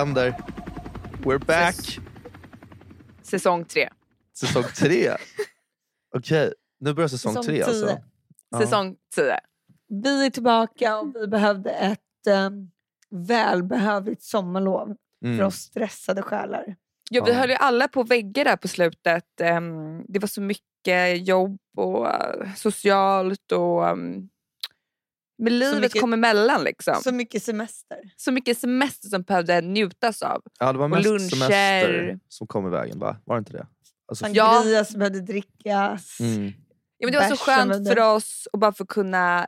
Händer. We're back. Säsong tre. Säsong tre. Okej, nu börjar säsong, Säsong tre alltså. tio. Ja. Säsong tio. Vi är tillbaka och vi behövde ett um, välbehövligt sommarlov för Mm. oss stressade själar. Ja, vi Ja. höll ju alla på väggar där på slutet. Ehm, det var så mycket jobb och eh, socialt och um, men livet mycket- kom emellan liksom. Så mycket semester. Så mycket semester som behövde njutas av. Ja, det var mest luncher. semester som kom i vägen va? Var det inte det? Alltså, Sangria som behövde drickas. mm. Ja, men det var så skönt för oss att bara få kunna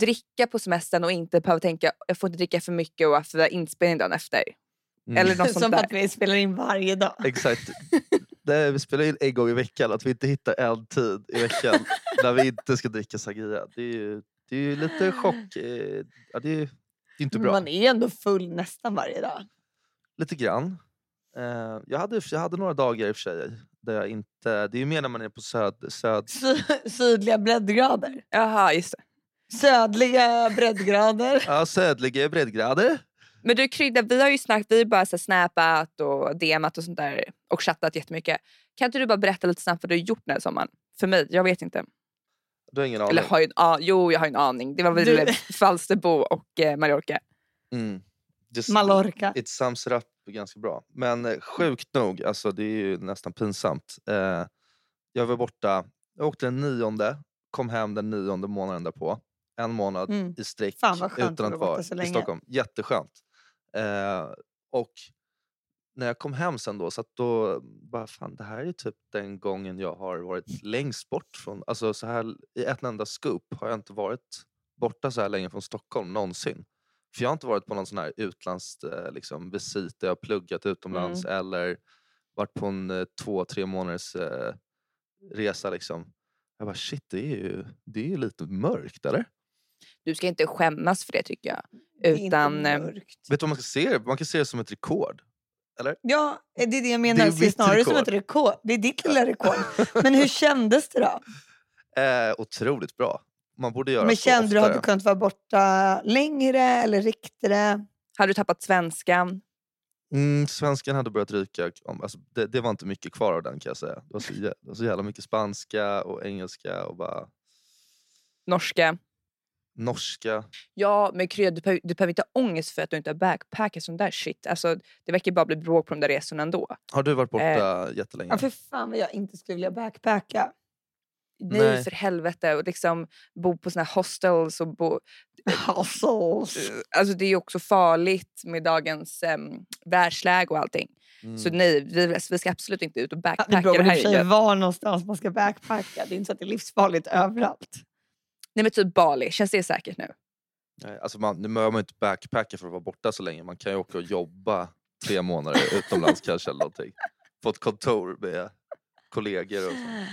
dricka på semestern och inte behöva tänka jag får inte dricka för mycket och för vi har inspelning dagen efter. Mm. Eller något sånt Som där. att vi spelar in varje dag. Exakt. Det, vi spelar in en gång i veckan, att vi inte hittar en tid i veckan när vi inte ska dricka sangria. Det är ju, det är ju lite chock. eh, Ja, det, är, det är inte Men bra. man är ändå full nästan varje dag. Lite grann. Eh, jag, hade, jag hade några dagar i och för sig där jag inte... Det är ju mer när man är på söd... söd Sy- sydliga breddgrader. Jaha, just det. Södliga breddgrader. ja, södliga breddgrader. Men du Krydda, vi har ju snackat, vi har bara så snappat och DMat och sånt där och chattat jättemycket. Kan inte du bara berätta lite snabbt vad du har gjort den här sommaren? För mig, jag vet inte. Du har ingen aning? Eller har ju en, a- jo, jag har ju en aning. Det var väl Du- Falsterbo och eh, Mallorca. Mm. Just- Mallorca. It sums it up ganska bra. Men eh, sjukt nog, alltså det är ju nästan pinsamt. Eh, jag var borta, jag åkte den nionde, kom hem den nionde månaden därpå. En månad Mm. i sträck utan att att vara i. Stockholm. Jätteskönt. Eh, och när jag kom hem sen då, så att då bara fan det här är typ den gången jag har varit längst bort från, alltså så här i ett enda scoop har jag inte varit borta så här länge från Stockholm någonsin. För jag har inte varit på någon sån här utlands eh, liksom, visit där jag har pluggat utomlands eller varit på en eh, två, tre månaders eh, resa liksom. Jag bara shit, det är ju, det är ju lite mörkt eller? Du ska inte skämmas för det tycker jag. Det är inte Utan, eh, mörkt. Vet du vad man ska se det? Man kan se det som ett rekord. Ja, det är det jag Det menar. är Det mitt snarare som rekord. ett rekord. Det är ditt lilla rekord. Men hur kändes det då? Eh, otroligt bra. Man borde göra Men kände du att du kunnat vara borta längre eller det? Har du tappat svenskan? Mm, svenskan hade börjat ryka. om- Alltså, det, det var inte mycket kvar av den kan jag säga. Det var så, det var så jävla mycket spanska och engelska och bara Norska? Norska. Ja, men Krya, du, behöver- du behöver inte ha ångest för att du inte har backpackat sån där shit. Alltså, det verkar bara bli bråk på de där resorna ändå. Har du varit borta Eh, jättelänge? Ja, för fan vad jag inte skulle vilja backpacka. Nej, Nej. för helvete. Och liksom bo på såna här hostels och bo... Hustles. Alltså det är ju också farligt med dagens um, världsläge och allting. Mm. Så nej, vi, vi ska absolut inte ut och backpacka beror det sig gänget. var någonstans man ska backpacka. Det är inte så att det är livsfarligt överallt. Nej men typ Bali, känns det säkert nu? Nej, alltså man, nu behöver man inte backpacka för att vara borta så länge. Man kan ju åka och jobba tre månader utomlands kanske eller någonting. På ett kontor med kollegor och så.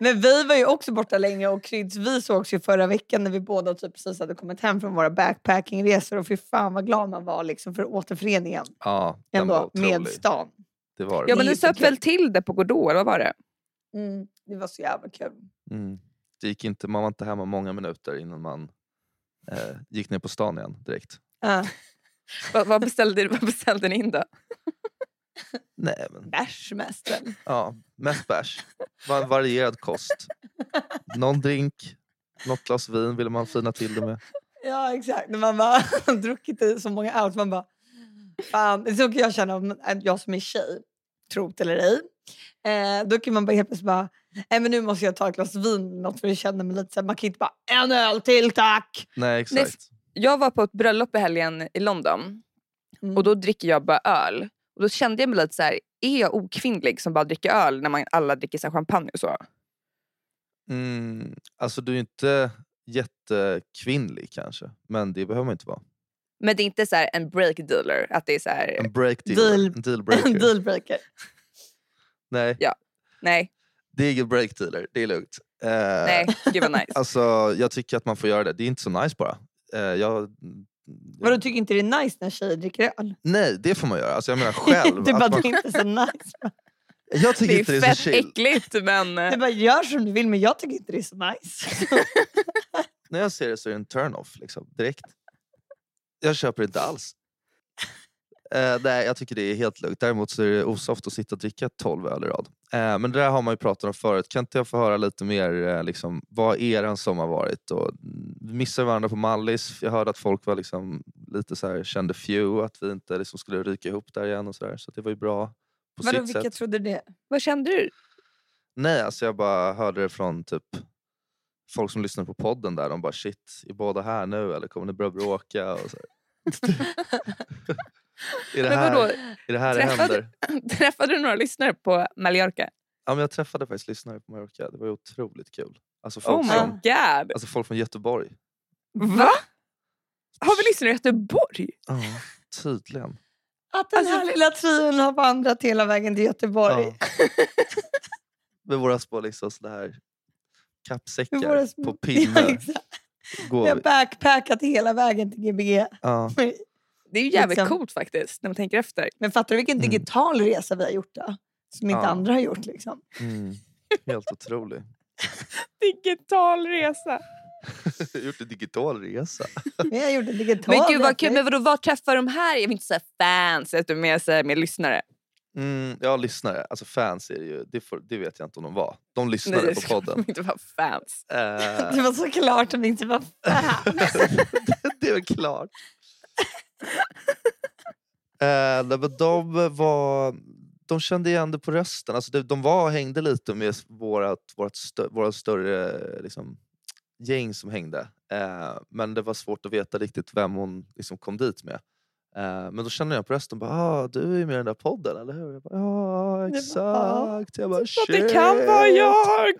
Men vi var ju också borta länge och Kryds, vi sågs ju förra veckan när vi båda typ precis hade kommit hem från våra backpackingresor och fy fan vad glad man var liksom för återföreningen Ja, den var ändå med stan. Det var det. Ja men ni söp väl till det på Godot, eller vad var det? Mm, det var så jävla kul. Mm. Det gick inte, man var inte hemma många minuter innan man eh, gick ner på stan igen direkt. Ja. Vad, vad, beställde, vad beställde ni in då? Nej, men, Bärs mest väl? ja, mest bärs. Va- varierad kost. Någon drink, något glas vin ville man fina till det med. Ja exakt, när man bara druckit i så många out man bara fan, det så kan jag känna jag som är tjej, trot eller ej. Eh, då kan man bara helt plötsligt bara, nej men nu måste jag ta ett glas vin något för jag känner mig lite så här, man kan inte bara en öl till tack. Nej, exakt. Jag var på ett bröllop i helgen i London Mm. och då dricker jag bara öl. Och då kände jag mig lite så här, är jag okvinnlig som bara dricker öl när man alla dricker så champagne och så? Mm, alltså du är inte jättekvinnlig kanske, men det behöver man inte vara. Men det är inte så här en break dealer, att det är så här, En break deal, Deal- en dealbreaker. Dealbreaker. Nej, nej, det är ingen break dealer, det är lugnt. Eh, nej, gud vad nice. Alltså jag tycker att man får göra det, det är inte så nice bara. Eh, jag, Vadå tycker inte det är nice när tjejer dricker öl? Nej, det får man göra. Alltså, jag menar själv. du bara, man, det är inte så nice. jag tycker Det är inte det är så fett chill. äckligt men... eh, Du bara, gör som du vill men jag tycker inte det är så nice. När jag ser det så är det en turn-off liksom, direkt. Jag köper det inte alls. Eh, nej, jag tycker det är helt lugnt. Däremot så är det osoft att sitta och dricka 12 öl i rad. Eh, men det där har man ju pratat om förut. Kan inte jag få höra lite mer, eh, liksom, vad er som har varit? Och, mm, vi missade varandra på Mallis. Jag hörde att folk var liksom, lite så här, kände few, att vi inte liksom, skulle ryka ihop där igen. och Så, där. så det var ju bra på Vadå, sitt vilka sätt. trodde det? Vad kände du? Nej, alltså jag bara hörde det från typ folk som lyssnar på podden där. De bara shit, är båda här nu eller kommer ni börja bråka? Och så. är, det Men här, vadå? är det här det Träffade- händer? Träffade du några lyssnare på Mallorca? Ja, men jag träffade faktiskt lyssnare på Mallorca. Det var otroligt kul. Alltså folk, Oh my från, god. alltså folk från Göteborg. Va? Har vi lyssnare i Göteborg? Ja, tydligen. Att den här Alltså- lilla trion har vandrat hela vägen till Göteborg. Ja. Med våra små liksom, sådana här kappsäckar våra små- på Ja, pinne. går Vi har backpackat hela vägen till Gbg. Ja. Det är ju jävligt Liksom. coolt faktiskt när man tänker efter. Men fattar du vilken Mm. digital resa vi har gjort då? Som inte Ja. andra har gjort. Liksom. Mm. Helt otrolig. Digital resa. Jag har gjort en digital resa. Har gjort en digital Men gud vad kul. Men vadå, var träffar de här? Jag vill inte säga fans, utan mer, så här, mer lyssnare. Mm, ja, lyssnare. Alltså fans är det ju. Det, får, det vet jag inte om de var. De lyssnade Nej, det på ska podden. inte vara fans. Eh, Det var såklart att det inte var fan. det är väl klart. Eh, nej, men de, var, de kände igen det på rösten. Alltså de, de var hängde lite med vårat, vårat stö, våra större liksom, gäng som hängde. Eh, men det var svårt att veta riktigt vem hon liksom, kom dit med. Eh, men då kände jag på rösten, bara, ah, du är med i den där podden, eller hur? Ja, var- exakt. Jag bara, att det kan vara "Shit, jag!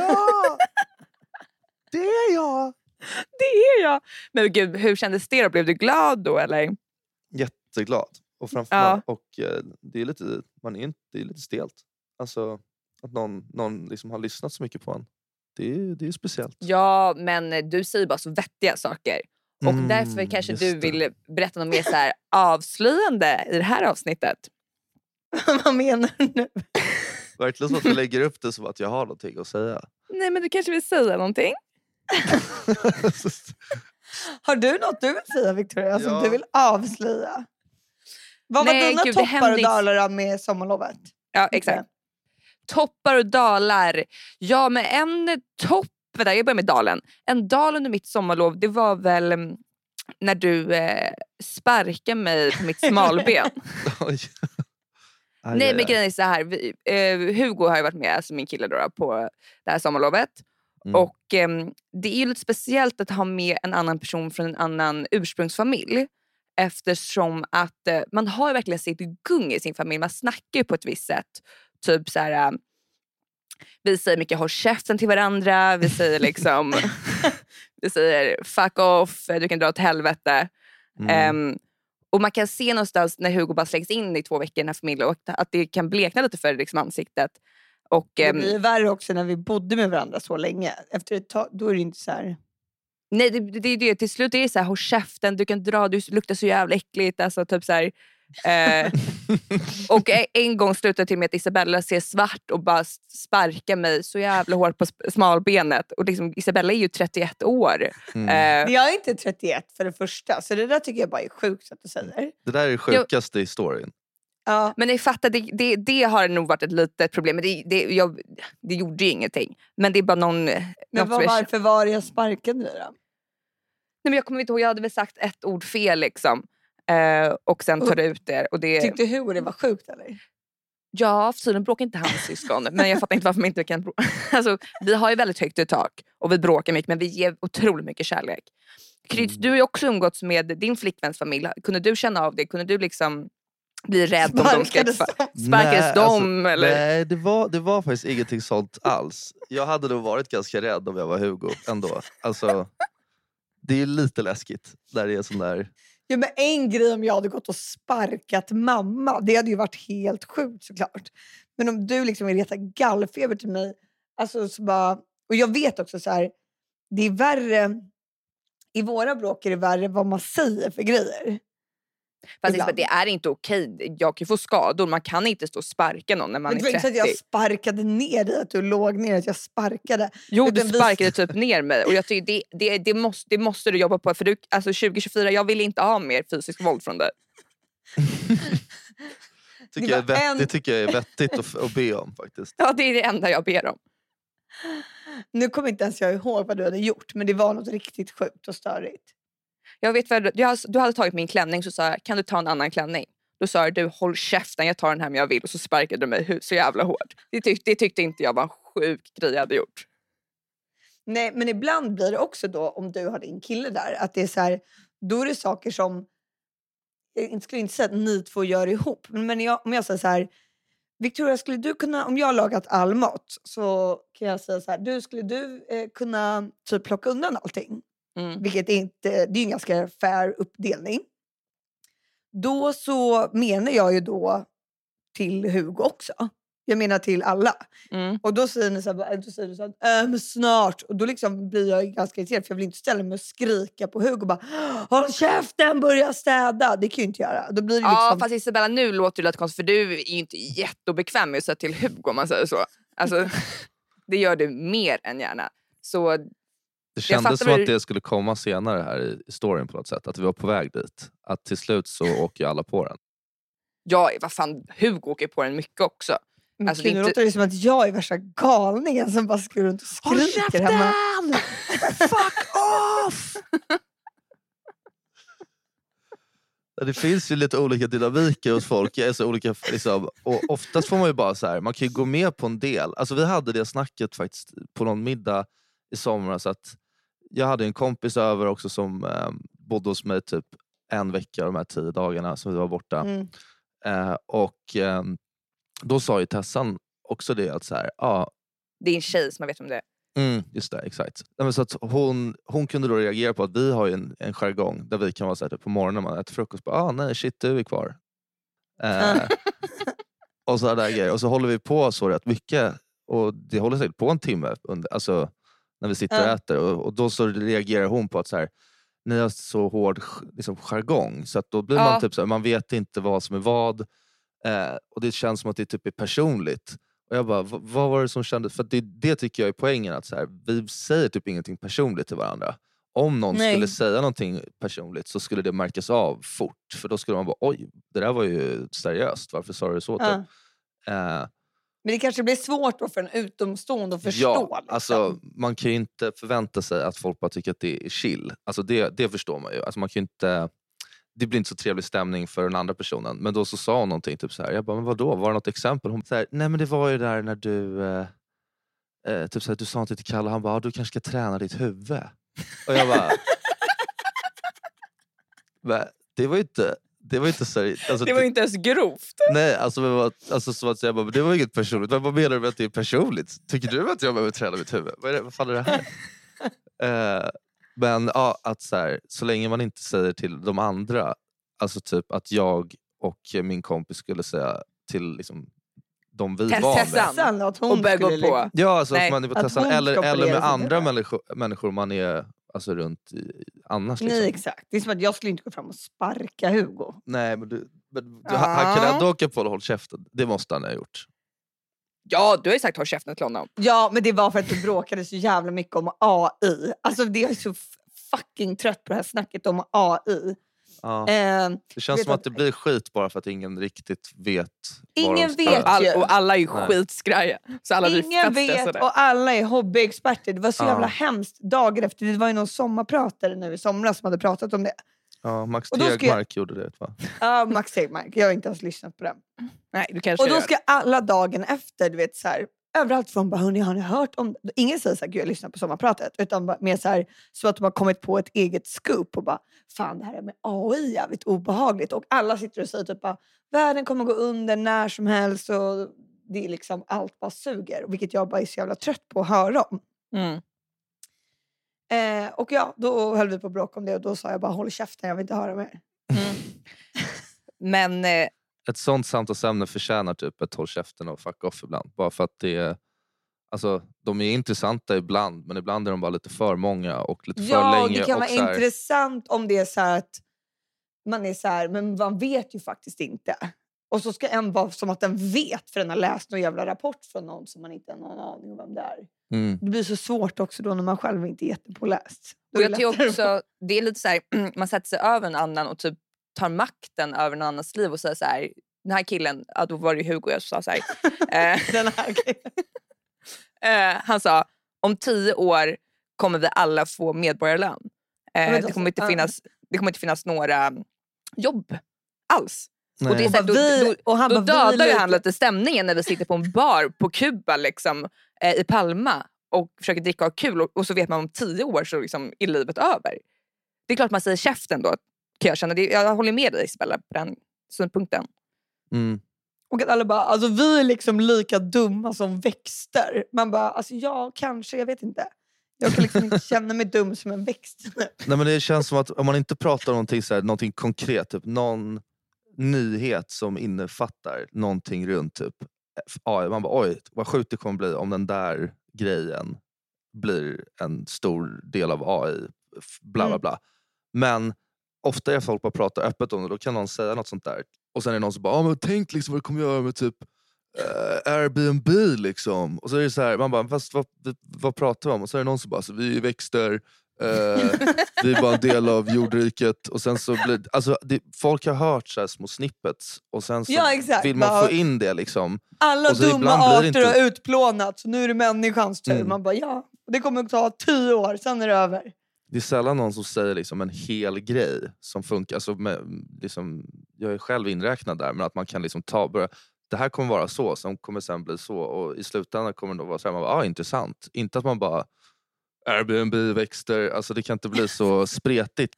Ja! Det är jag! Det är jag! Men gud, hur kändes det då? Blev du glad då eller? jätteglad. Och, framför Ja. och eh, det är lite, man är inte, det är lite stelt. Alltså att någon, någon liksom har lyssnat så mycket på en. Det är, det är speciellt. Ja, men du säger bara så vettiga saker. Och Mm, därför kanske du det. vill berätta något mer så här avslöjande i det här avsnittet. Vad menar du nu? Verkligen som att du lägger upp det som att jag har någonting att säga. Nej, men du kanske vill säga någonting? Har du något du vill säga Victoria som Ja. du vill avslöja? Vad var Nej, dina gud, toppar och dalar med sommarlovet? Ja, exakt. Toppar och dalar. Ja, men en topp, vänta, jag börjar med dalen. En dal under mitt sommarlov, det var väl mm, när du eh, sparkade mig på mitt smalben. Nej men grejen är så här, vi, eh, Hugo har ju varit med, alltså min kille då, på det här sommarlovet. Mm. Och ehm, det är ju lite speciellt att ha med en annan person från en annan ursprungsfamilj. Eftersom att eh, man har verkligen sitt gung i sin familj. Man snackar ju på ett visst sätt. Typ så här, eh, vi säger mycket håll käften till varandra. Vi säger liksom vi säger fuck off, du kan dra åt helvete. Mm. Ehm, och man kan se någonstans när Hugo bara slängts in i två veckor i den här familjen och att det kan blekna lite för liksom, ansiktet. Och, Det ehm, blir värre också när vi bodde med varandra så länge. Efter ett tag, då är det inte så här... Nej, det, det, det, det, till slut är det så här, håll käften, du kan dra, du luktar så jävla äckligt. Alltså, typ så här, eh, och en gång slutade till med att Isabella ser svart och bara sparkar mig så jävla hårt på smalbenet. Och liksom, Isabella är ju 31 år. Mm. Eh, Jag är inte 31 för det första, så det där tycker jag bara är sjukt att du säger. Det där är det sjukaste i storyn. Ja. men ni fattar, det, det, det har nog varit ett litet problem. Men det, det, jag, det gjorde ju ingenting. Men det är bara någon... Men vad, som jag- varför var det jag sparkade dig då? Nej, men jag kommer inte ihåg, jag hade väl sagt ett ord fel liksom. Eh, och sen tar det ut det. Och det Tyckte Hugo det var sjukt eller? Ja, för tydligen bråkar inte hans syskon. Men jag fattar inte varför man inte kan bråka. Alltså, vi har ju väldigt högt i tak och vi bråkar mycket men vi ger otroligt mycket kärlek. Kryds, Mm. du har ju också umgåtts med din flickväns familj. Kunde du känna av det? Kunde du liksom bli rädd om de ska... Sparkades de? Nej, de? eller? Nej, det var, det var faktiskt ingenting sånt alls. Jag hade nog varit ganska rädd om jag var Hugo ändå. Alltså, det är ju lite läskigt när det är sån där... Ja, men en grej om jag hade gått och sparkat mamma, det hade ju varit helt sjukt såklart. Men om du liksom vill reta gallfeber till mig, alltså så bara, och jag vet också så här, det är värre, i våra bråk är det värre vad man säger för grejer. Fast ibland. det är inte okej. Jag kan få skador. Man kan inte stå och sparka någon när man Men det var är inte så 30. att jag sparkade ner dig, att du låg ner, att jag sparkade. Jo, du Utan vi- sparkade typ ner mig. Och jag tycker det, det, det, måste, det måste du jobba på. För du, alltså 2024, jag vill inte ha mer fysiskt våld från dig. tycker Det jag är vett, en- Det tycker jag är vettigt att, att be om faktiskt. Ja, det är det enda jag ber om. Nu kommer inte ens jag ihåg vad du hade gjort men det var något riktigt sjukt och störigt. Jag vet vad, du, du hade tagit min klänning så sa jag, kan du ta en annan klänning? Då sa du, håll käften, jag tar den här om jag vill. Och så sparkade du mig så jävla hårt. Det, tyck, det tyckte inte jag var en sjuk grej jag hade gjort. Nej, men ibland blir det också då om du har din kille där att det är så här, då är det saker som jag skulle inte säga att ni två gör ihop, men men jag, om jag säger så här Victoria, skulle du kunna, om jag har lagat all mat så kan jag säga så här, du skulle du eh, kunna typ plocka undan allting? Mm. Vilket är inte, det är en ganska fair uppdelning. Då så menar jag ju då till Hugo också. Jag menar till alla. Mm. Och då säger, ni så här, då säger du så här, äh, men snart. Och då liksom blir jag ganska irriterad för jag vill inte ställa mig och skrika på Hugo och bara håll käften, börja städa. Det kan jag ju inte göra. Då blir det Ja, liksom, fast Isabella nu låter det lite konstigt för du är ju inte jätteobekväm med att säga till Hugo om man säger så. Alltså, det gör du mer än gärna. Så Det kändes som att det skulle komma senare här i storyn på något sätt. Att vi var på väg dit. Att till slut så åker ju alla på den. ja, vad fan, Hugo åker på den mycket också. men alltså, det gud, är nu inte- låter det som att jag är värsta galningen som bara skriver runt och skriker hemma. Fuck off! Det finns ju lite olika dynamiker hos folk. Jag är så olika, liksom, och oftast får man ju bara så här, man kan ju gå med på en del. Alltså, vi hade det snacket faktiskt på någon middag i somras. Att jag hade en kompis över också som eh, bodde hos mig typ en vecka de här tio dagarna som vi var borta. Mm. Eh, och ehm, då sa ju Tessan också det att så här, ja, Det är en tjej som jag vet om det. Mm, just det, exakt. Så att hon, hon kunde då reagera på att vi har en, en jargong där vi kan vara så här, typ, på morgonen när man äter frukost. Bara, ah, nej, shit, du är kvar. Eh, och så där grejer. Och så håller vi på så rätt mycket. Och det håller säkert på en timme under, alltså, när vi sitter och äter. Och, och då så reagerar hon på att så här, ni har så hård liksom, jargong. Så att då blir Ja. man typ så här, man vet inte vad som är vad. Eh, och det känns som att det typ är personligt. Och jag bara, "Va- vad var det som kändes? För det, det tycker jag är poängen. att så här, Vi säger typ ingenting personligt till varandra. Om någon Nej. skulle säga någonting personligt så skulle det märkas av fort. För då skulle man bara, oj, det där var ju seriöst. Varför sa du så? Typ. Ja. Eh, Men det kanske blir svårt då för en utomstående att förstå. ja, liksom. alltså, man kan ju inte förvänta sig att folk bara tycker att det är chill. Alltså, det, det förstår man ju. Alltså, man kan inte, det blir inte så trevlig stämning för den andra personen. Men då så sa hon någonting, typ så här, jag bara, men vadå, var det något exempel? Hon så här, nej men det var ju där när du eh, eh, typ så här, du sa någonting till Kalle, han bara, "Ja, du kanske ska träna ditt huvud. Och jag bara, "Men det var ju inte, det var inte seriöst. Alltså, Det var ju inte ens grovt. Nej, alltså, alltså så att säga, bara, det var inget personligt. Men vad menar du med att det är personligt? Tycker du att jag behöver träna mitt huvud? Vad, är det, vad fan är det här? Eh, men ja, att så, här, så länge man inte säger till de andra, alltså typ att jag och min kompis skulle säga till liksom, de vi Tess- var med. Tessan. Att hon Och börja gå på. liksom- Ja, alltså Nej, att man är på hon Eller, eller med andra människor, människor man är alltså, runt i, annars. Liksom. Nej exakt. Det är som att jag skulle inte gå fram och sparka Hugo. Nej, men du, men, du, han, han kan Ja. ändå åka på och hålla käften. Det måste han ha gjort. Ja, du har ju sagt håll käften till honom. Ja men det var för att du bråkade så jävla mycket om AI. Alltså det är så fucking trött på det här snacket om AI. Ja. Eh, Det känns som att att- det blir skit bara för att ingen riktigt vet Ingen de ska. vet. All, och alla är skitskraja. Så alla Ingen vet stressade. och alla är hobbyexperter. Det var så Ja. jävla hemskt dagen efter. Det var ju någon sommarpratare nu i somras som hade pratat om det. Ja, Max ska jag- Tegmark gjorde det. Va? Ja, Max Tegmark. Jag har inte ens lyssnat på den. Nej, du kanske Och då ska alla dagen efter, du vet så här, överallt från bara, hörni har ni hört om det?" Ingen säger så här, gud jag lyssnar på sommarpratet. Utan bara, mer så här, så att de har kommit på ett eget scoop och bara, fan det här med AI är jävligt obehagligt. Och alla sitter och säger typ bara, världen kommer gå under när som helst och det är liksom allt bara suger. Vilket jag bara är så jävla trött på att höra om. Mm. Eh, och ja, då höll vi på att bråka om det och då sa jag bara, håll käften jag vill inte höra mer. Mm. Men eh, Ett sånt samtalsämne förtjänar typ ett håll käften och fuck off ibland. Bara för att det är, alltså, de är intressanta ibland men ibland är de bara lite för många och lite för Ja, länge. det kan vara här, intressant om det är så här att man är så här, men man vet ju faktiskt inte. Och så ska en vara som att den vet för den har läst någon jävla rapport från någon som man inte har någon aning om vem det är. mm, Det blir så svårt också då när man själv inte är jättepåläst. Då och är jag det också, det är lite så här, man sätter sig över en annan och typ tar makten över någon annans liv och säger så här, den här killen, ja, då var det ju Hugo jag sa så här. eh, Den här grejen. eh, han sa om tio år kommer vi alla få medborgarlön. Eh, det, kommer inte finnas, det kommer inte finnas några jobb alls. Och det är Nej. så här, då, Vi- då, och han då bara, vi dödar ju han lite stämningen när vi sitter på en bar på Kuba liksom, eh, i Palma och försöker dricka och ha kul och, och så vet man om tio år så liksom, är livet över. Det är klart man säger käften då kan jag känna. Det, jag håller med dig Isabella på den synpunkten. Mm. Och att alla bara, alltså vi är liksom lika dumma som växter. Man bara, alltså ja, kanske, jag vet inte. Jag kan liksom inte känna mig dum som en växt. Nej, men det känns som att om man inte pratar om någonting, så här, någonting konkret, typ någon nyhet som innefattar någonting runt typ AI. Man bara oj vad sjukt det kommer bli om den där grejen blir en stor del av AI. f- Bla bla Mm. bla. Men ofta är folk bara pratar öppet om det, då kan någon säga något sånt där. Och sen är det någon som bara, ah, men tänk liksom vad det kommer göra med typ eh, Airbnb liksom. Och så är det så här, man bara, fast vad, vad pratar vi om? Och så är det någon som bara, alltså, vi är växter, eh, vi är bara en del av jordriket. Och sen så blir, alltså, det, folk har hört så små snippets och sen så Ja, exakt. vill man Bara- få in det. liksom. Alla Och så dumma arter inte- har utplånats, så nu är det människans tur. Mm. Man bara, ja, det kommer att ta tio år, sen är det över. Det är sällan någon som säger liksom en hel grej som funkar. Alltså med, liksom, jag är själv inräknad där, men att man kan liksom ta börja, det här kommer vara så, som kommer sen bli så och i slutändan kommer det nog vara så här, man bara, ah, intressant. Inte att man bara Airbnb växter, alltså det kan inte bli så spretigt.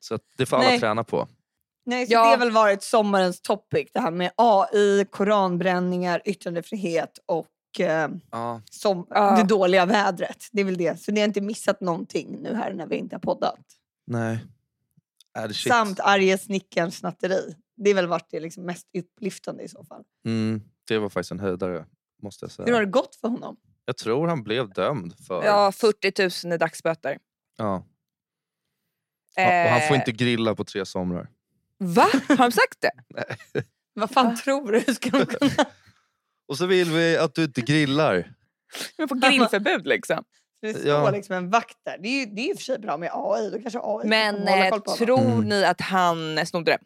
Så att det får alla Nej. träna på. Nej, så Ja. Det har väl varit sommarens topic, det här med AI, koranbränningar, yttrandefrihet och eh, Ja. som, Ja. det dåliga vädret. Det är väl det. Så ni har inte missat någonting nu här när vi inte har poddat. Nej. Är det shit? Samt arge snickarns snatteri. Det är väl varit det liksom mest upplyftande i så fall. Mm, det var faktiskt en höjdare, måste jag Hur har säga. det gått för honom? Jag tror han blev dömd för... Ja, 40 000 i dagsböter. Ja. Och han får Eh, inte grilla på tre somrar. Va? Har de sagt det? Vad fan tror du? Hur ska de kunna... Och så vill vi att du inte grillar. De får grillförbud liksom. Det står Ja. liksom en vakt där. Det är ju det är i och för sig bra med AI. Då kanske AI Men eh, koll på honom. tror Mm. ni att han snodde det?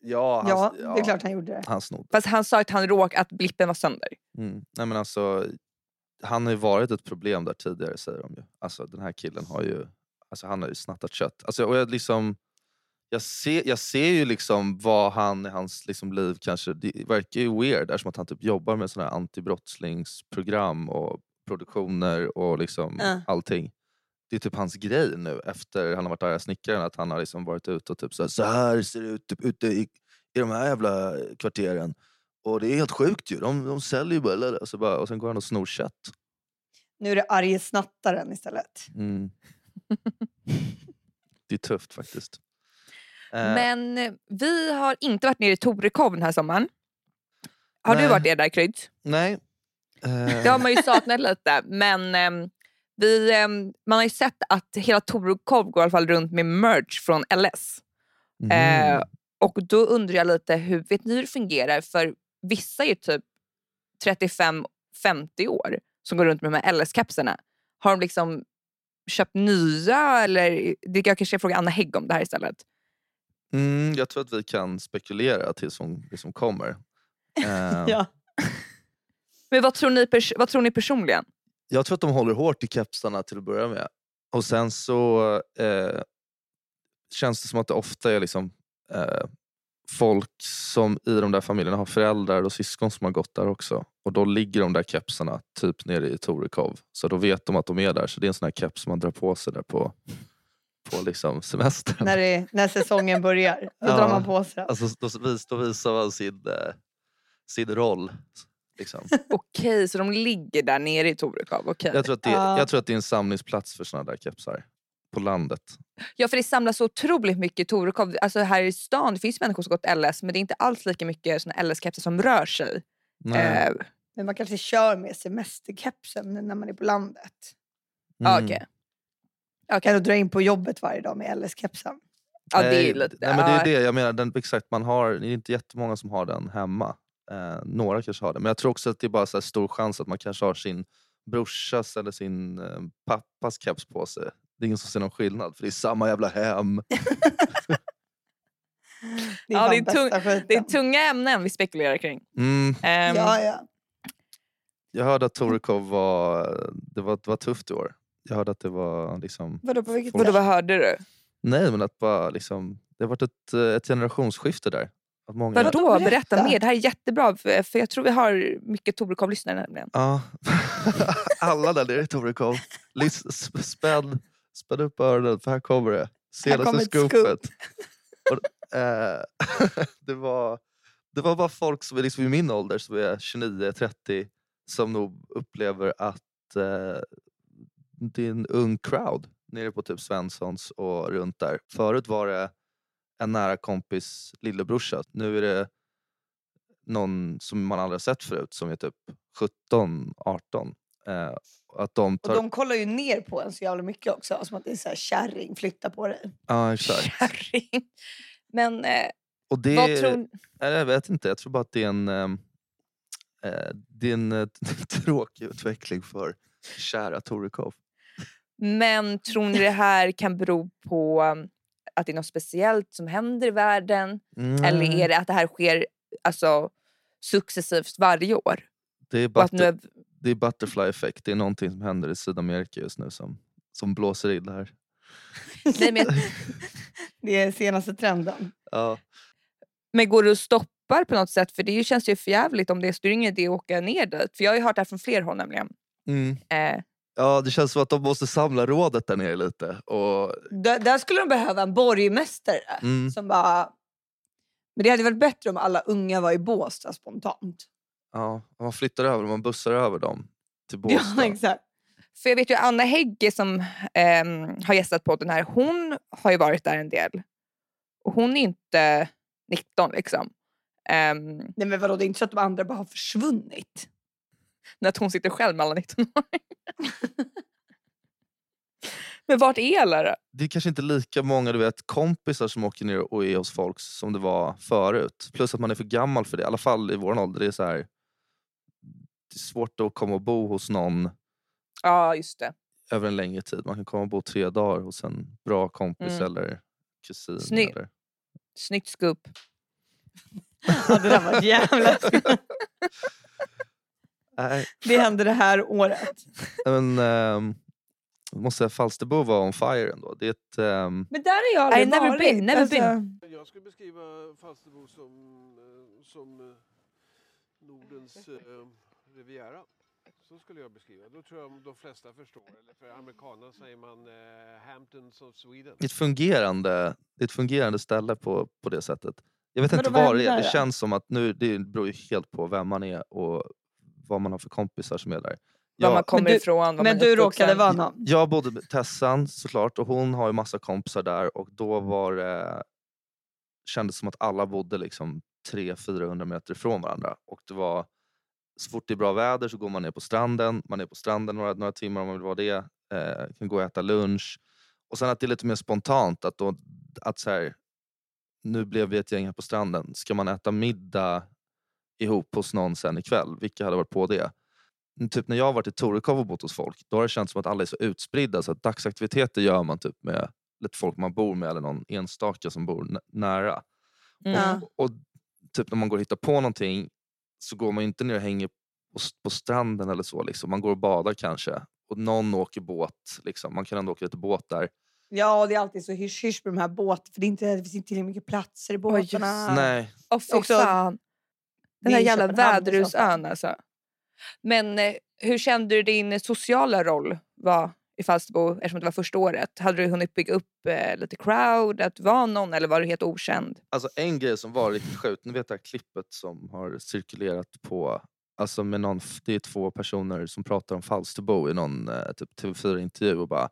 Ja, han, Ja, det är klart han gjorde det. Han snodde. Fast han sa att han råk att blippen var sönder. Mm. Nej, men alltså, han har ju varit ett problem där tidigare säger de ju. Alltså, den här killen har ju, alltså, han har ju snattat kött. Alltså, och jag, liksom, jag, ser, jag ser ju liksom vad han i hans liksom, liv kanske, det verkar ju weird eftersom att han typ jobbar med såna här antibrottslingsprogram och produktioner och liksom Ja. allting. Det är typ hans grej nu efter han har varit arga snickaren att han har liksom varit ute och typ så här, så här ser det ut typ, ute i, i de här jävla kvarteren. Och det är helt sjukt ju. De, de säljer ju bara, och, så bara och sen går han och snor kött. Nu är det arge snattaren istället. Mm. det är tufft faktiskt. Eh, Men vi har inte varit nere i Torekov den här sommaren. Har du Nej. varit där Krydd? Nej. Det har man ju saknat lite. Men ehm, vi, ehm, man har ju sett att hela Torekov går i alla fall runt med merch från LS. mhm. Eh, och då undrar jag lite, hur, vet ni hur det fungerar? För vissa är typ 35-50 år som går runt med de här LS-kapsarna. Har de liksom köpt nya eller? Det jag kanske fråga Anna Hägg om det här istället. Mm, jag tror att vi kan spekulera tills hon liksom kommer. Eh, Ja. Men vad tror ni, vad tror ni personligen? Jag tror att de håller hårt i kepsarna till att börja med. Och sen så eh, känns det som att det ofta är liksom, eh, folk som i de där familjerna har föräldrar och syskon som har gått där också. Och då ligger de där kepsarna typ nere i Torekov. Så då vet de att de är där. Så det är en sån här keps som man drar på sig där på, på liksom semestern. när, det, när säsongen börjar. Då Ja. drar man på sig. Alltså, då, vis, då visar man sin, eh, sin roll. Liksom. Okej, så de ligger där nere i Torekov. Okej. Jag, tror att det, Ja. jag tror att det är en samlingsplats för såna där kepsar. På landet. Ja, för det samlas så otroligt mycket i Torekov. Alltså här i stan det finns människor som gått LS men det är inte alls lika mycket såna LS-kepsar som rör sig. Nej. Eh, Men man kanske kör med semesterkepsen när man är på landet. Mm. Okej. Kan du dra in på jobbet varje dag med LS-kepsen? Ja, det är Nej, lite... Nej, men det är det jag menar. Den, exakt, man har, det är inte jättemånga som har den hemma. Eh, några kanske har det. Men jag tror också att det är bara så här stor chans att man kanske har sin brorsas eller sin eh, pappas keps på sig. Det är ingen som ser någon skillnad för det är samma jävla hem. Det är Ja, det är tung-. Det är tunga ämnen vi spekulerar kring. Mm, Ehm, Ja, ja. jag hörde att Torekov var, det var, det var tufft i år. Jag hörde att det var liksom... Vadå på vilket Vadå, vad hörde du? Nej, men att bara liksom... Det har varit ett, ett generationsskifte där. Att många, Vadå? Berätta. berätta. mer. Det här är jättebra för, för jag tror vi har mycket Torekov-lyssnare nämligen. Ja, alla där nere i Torekov. Spänn, spänn upp öronen för här kommer det. Senaste scoopet. Och, eh, det, var, det var bara folk som är liksom i min ålder, som är 29-30, som nog upplever att eh, det är en ung crowd nere på typ Svenssons och runt där. Förut var det en nära kompis lillebrorsa. Nu är det någon som man aldrig har sett förut som är typ 17, 18. Eh, att de Och tar... de kollar ju ner på en så jävla mycket också. Som att det är så här kärring, flytta på dig. Ja, exakt. Kärring. Men eh, Och det, vad tror... Jag vet inte, jag tror bara att det är en, ehm, eh, det är en eh, tråkig utveckling för kära Torekov. Men tror ni det här kan bero på um, att det är något speciellt som händer i världen? Eller Mm. är det att det här sker alltså, successivt varje år? det, är butter, är, det är butterfly effect, det är någonting som händer i Sydamerika just nu som, som blåser in här. nej, men, Det är senaste trenden. Ja. men går det att stoppa på något sätt? För det känns ju för jävligt om det är så det är ingen idé att åka ner dit. För jag har ju hört det här från fler håll nämligen. Mm. Eh, ja, det känns som att de måste samla rådet där nere lite. Och, Där, där skulle de behöva en borgmästare. mm, Som bara... Men det hade varit bättre om alla unga var i Båstad spontant. ja, man flyttar över, man bussar över dem till Båstad. Ja, exakt. för jag vet ju Anna Hägge som ehm, har gästat podden här. Hon har ju varit där en del. Och hon är inte 19 liksom. Ehm, Nej men vadå, det är inte så att de andra bara har försvunnit. När hon sitter själv med alla 19-åringar. Men vart är alla då? det är kanske inte lika många du vet, kompisar som åker ner och är hos folk som det var förut. Plus att man är för gammal för det, i alla fall i vår ålder. Det är, så här, det är svårt att komma och bo hos någon Ja, just det. över en längre tid. Man kan komma och bo tre dagar hos en bra kompis Mm. eller kusin. Snyggt. Eller... Snyggt skupp. Ja, det där var jävla... Nej, Det hände det här året. men, jag måste säga Falsterbo var on fire ändå. Det är ett, ehm, Men där har jag aldrig I never varit. been, never alltså, been. Jag skulle beskriva Falsterbo som, eh, som eh, Nordens eh, Riviera. Så skulle jag beskriva. Då tror jag de flesta förstår. Eller för amerikanerna säger man eh, Hamptons of Sweden. ett fungerande, det är ett fungerande ställe på, på det sättet. Jag vet Men inte vad det är. Det känns som att nu, det beror ju helt på vem man är och vad man har för kompisar som är där. Var man Jag, kommer du- ifrån. Men man du råkade vara någon. jag bodde med Tessan såklart och hon har ju massa kompisar där och då var det kändes som att alla bodde liksom 300-400 meter ifrån varandra. Och det var så fort det är bra väder så går man ner på stranden. Man är på stranden några, några timmar om man vill vara det. Eh, kan gå och äta lunch. Och sen att det är lite mer spontant. Att, då, att så här, nu blev vi ett gäng här på stranden. Ska man äta middag ihop hos någon sen ikväll? Vilka hade varit på det? Typ när jag har varit i Torekov och bott hos folk, då har det känts som att alla är så utspridda. Så att dagsaktiviteter gör man typ med lite folk man bor med eller någon enstaka som bor nä- nära. Mm. Ja. Och typ när man går och hittar på någonting så går man inte ner och hänger på, på stranden eller så. Liksom. Man går och badar kanske. Och någon åker båt. Liksom. Man kan ändå åka lite båt där. Ja, det är alltid så hysch-hysch med de här båtarna. För det, är inte, det finns inte tillräckligt mycket platser i just båtarna. Nej, Åh fy Också-. Den Det där är jävla väderhusön alltså. Men eh, hur kände du din sociala roll var i Falsterbo eftersom det var första året? Hade du hunnit bygga upp eh, lite crowd, att vara någon eller var du helt okänd? alltså en grej som var riktigt sjukt. Ni vet det här klippet som har cirkulerat på Alltså med någon, det är två personer som pratar om Falsterbo i någon eh, typ TV4-intervju och bara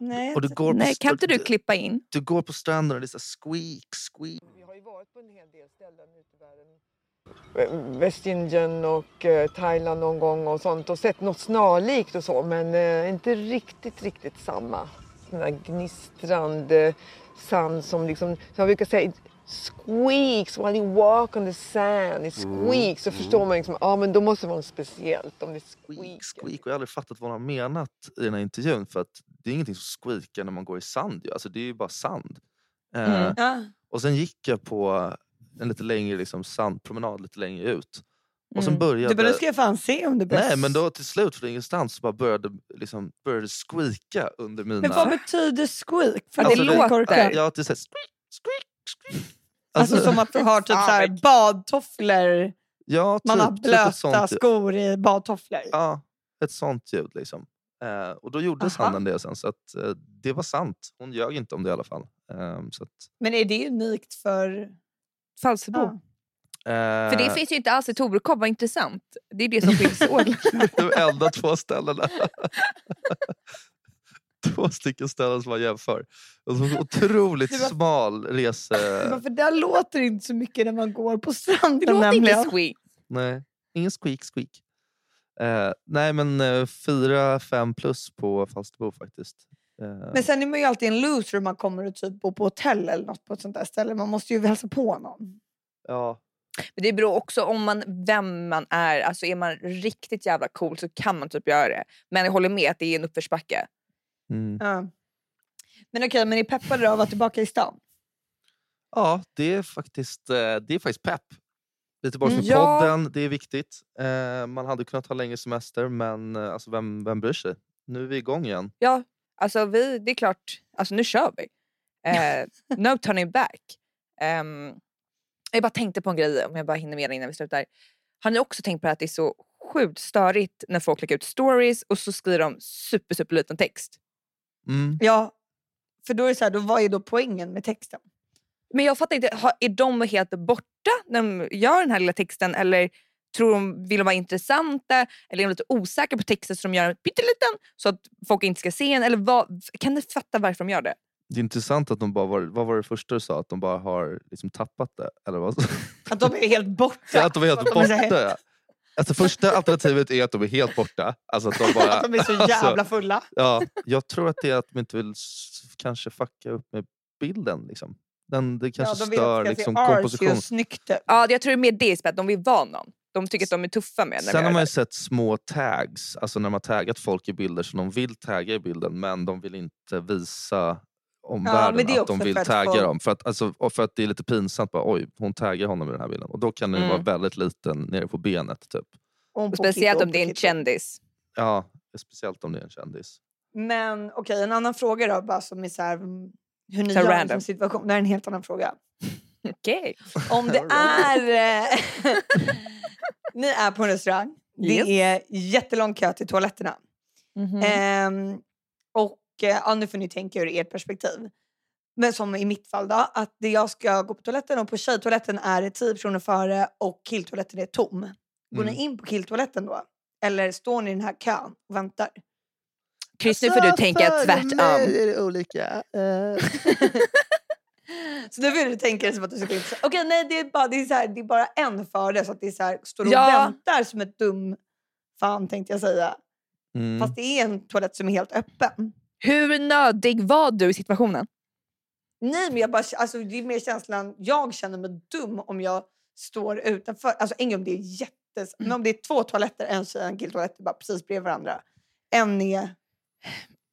Nej, och du går, Nej, kan inte du klippa in? du går på stranden och det är så här squeak, squeak. Vi har ju varit på en hel del ställen ute i världen. Västindien och eh, Thailand någon gång och sånt och sett något snarlikt och så men eh, inte riktigt, riktigt samma. Den där gnistrande sand som liksom, som jag brukar säga, it squeaks while you walk on the sand. It squeaks. Så förstår man liksom, ja men då måste det vara något speciellt om det squeak, squeakar. squeak. Och jag har aldrig fattat vad han har menat i den här intervjun. För att det är ingenting som squeakar när man går i sand. ju. Alltså, det är ju bara sand. Eh, Mm. Ja. Och sen gick jag på en lite längre liksom, sandpromenad lite längre ut. Och sen Mm. började... Du bara, nu ska jag fan se om det börjar... Nej, men då till slut från ingenstans bara började liksom, började squeaka under mina... Men vad betyder squeak? För Alltså, att det låter. Ja, det såhär squeak, squeak, squeak. Alltså, som att du har typ så här badtofflor. ja, typ, Man har typ blöta sånt, skor i badtofflor. Ja, ett sånt ljud liksom. Eh, och då gjorde Aha. Sanna det sen, så att, eh, det var sant. Hon ljög inte om det i alla fall. Eh, så att, Men är det unikt för... Falsterbo. Ja. För det eh, finns ju inte alls i Torekov, vad intressant. Det är det som finns åt. de enda två ställena. två stycken ställen som man jämför. Och så otroligt Det var- smal rese... Men För där låter det inte så mycket när man går på Det stranden låter nämligen. inte squeak. Nej, ingen squeak squeak. Eh, nej men eh, fyra, fem plus på Falsterbo faktiskt. Eh, Men sen är man ju alltid en loser om man kommer och typ bor på hotell eller något på ett sånt där ställe. Man måste ju hälsa på någon. ja. Men det beror också om man, vem man är. Alltså är man riktigt jävla cool så kan man typ göra det. Men jag håller med att det är en uppförsbacke. Mm. Ja. Men okej, men är peppade då att vara tillbaka i stan? ja, det är faktiskt, eh, det är faktiskt pepp. Tillbaka Mm. Ja. podden, det är viktigt. Eh, man hade kunnat ha längre semester men alltså, vem, vem bryr sig? Nu är vi igång igen. Ja, alltså vi, det är klart. Alltså nu kör vi. Eh, no turning back. Ehm, jag bara tänkte på en grej, om jag bara hinner med det innan vi slutar. Har ni också tänkt på att det är så sjukt störigt när folk lägger ut stories och så skriver de super, super liten text. Mm. Ja, för då är det så här, då, vad är då poängen med texten? Men jag fattar inte, har- är de helt borta när de gör den här lilla texten eller tror de, vill de vara intressanta eller är de lite osäkra på texten så de gör en pytteliten så att folk inte ska se den? Eller vad, kan ni fatta varför de gör det? Det är intressant att de bara var, vad var det första du sa? Att de bara har liksom tappat det? Eller vad? Att de är helt borta. Ja, att de är helt De är borta. ja. Alltså, första alternativet är att de är helt borta. Alltså att de bara, Att de är så jävla alltså, fulla. ja, jag tror att det är att de inte vill kanske fucka upp med bilden. Liksom. Den, det kanske ja, de vill stör liksom, se artsy komposition. och snyggt ut. Ja, jag tror det är mer det att de vill vara någon. De tycker att de är tuffa med när Sen har man ju sett små tags, alltså när man taggat folk i bilder som de vill tagga i bilden men de vill inte visa omvärlden är att de vill för att tagga få- dem. För att, alltså, och för att det är lite pinsamt. Bara, Oj, hon taggar honom i den här bilden. Och då kan den Mm. vara väldigt liten nere på benet. Typ. Om Och speciellt om det är en kändis. Ja, speciellt om det är en kändis. Men okej, en annan fråga då, bara som är så här, mm, hur ni Så gör i en random. sån situation. Det här är en helt annan fråga. Okej. Om det är... ni är på en restaurang. Det Yes. är jättelång kö till toaletterna. Ehm, och eh, ja, nu får ni tänka ur ert perspektiv. Men som i mitt fall då, att det jag ska gå på toaletten och på tjejtoaletten är det 10 personer före och killtoaletten är tom. Går Mm. ni in på killtoaletten då? Eller står ni i den här kön och väntar? Chris, nu får du tänka För tvärtom. mig är det olika. Eh, Så nu vill du tänka dig som att du ska gå in Okej, nej det är, bara, det, är så här, det är bara en före så att det är så här, står och Ja. väntar som ett dum fan tänkte jag säga. Mm. Fast det är en toalett som är helt öppen. Hur nödig var du i situationen? Nej, men jag bara, alltså, det är mer känslan, jag känner mig dum om jag står utanför. Alltså en gång det är jättes... Men om det är två toaletter, en tjej och en killtoalett, bara precis bredvid varandra. En är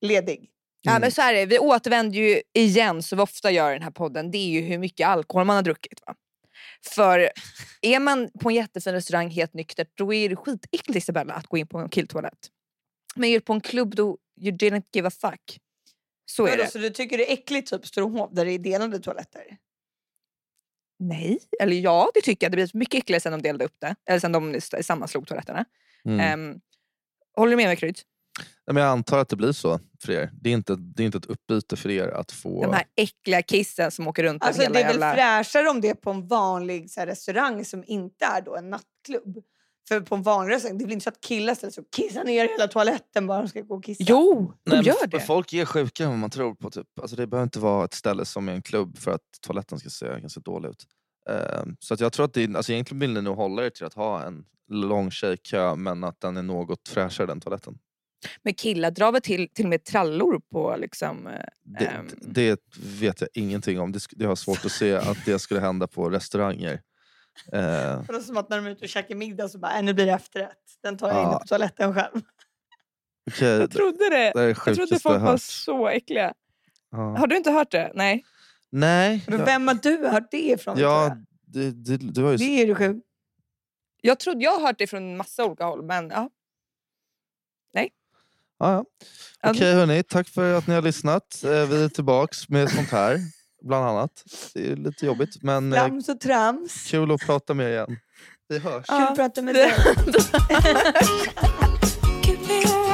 ledig. Ja, Mm. men så här är det. Vi återvänder ju igen, så vi ofta gör i den här podden, det är ju hur mycket alkohol man har druckit. Va? För är man på en jättefin restaurang helt nyktert, då är det skitäckligt Isabella att gå in på en killtoalett. Men är du på en klubb, då you didn't give a fuck. Så är Vadå, det. Så du tycker det är äckligt typ Sturehov där det är delade toaletter? Nej, eller ja det tycker jag. Det blir mycket äckligare sen de delade upp det. Eller sen de sammanslog toaletterna. Mm. Ehm, håller du med mig Krydd? Nej, men jag antar att det blir så för er. Det är inte, det är inte ett uppbyte för er att få... De här äckliga kissen som åker runt Alltså över det hela är väl jävla... fräschare om det är på en vanlig så här, restaurang som inte är då en nattklubb. För på en vanlig restaurang, det väl inte så att killar ställer sig och kissar ner hela toaletten bara de ska gå och kissa? Jo, de Nej, gör det. Folk är sjukare än vad man tror på. Typ. Alltså, det behöver inte vara ett ställe som är en klubb för att toaletten ska se ganska dålig ut. Ehm, så att jag tror att det alltså, egentligen vill ni nog hålla er till att ha en lång tjejkö men att den är något fräschare den toaletten. Men killar drar väl till, till och med trallor på liksom... eh, Det, det vet jag ingenting om. Det, har svårt att se att det skulle hända på restauranger. För det är som att när de är ute och käkar middag så bara, äh, nu blir det efterrätt. Den tar jag Ja. på toaletten själv. Okej, Jag trodde det. det Jag trodde folk var så äckliga. Ja. Har du inte hört det? Nej. Nej, Men jag, vem har du hört det ifrån? jag, Victoria? det, det, det var ju... Det är du sjuk. Jag trodde jag har hört det från massa olika håll men ja. Ja, ja. Ja, Okej hörni, tack för att ni har lyssnat. Eh, Vi är tillbaks med sånt här, bland annat. Det är lite jobbigt, men eh, Trams och trams. kul att prata med er igen. Vi hörs. Kul att prata med dig.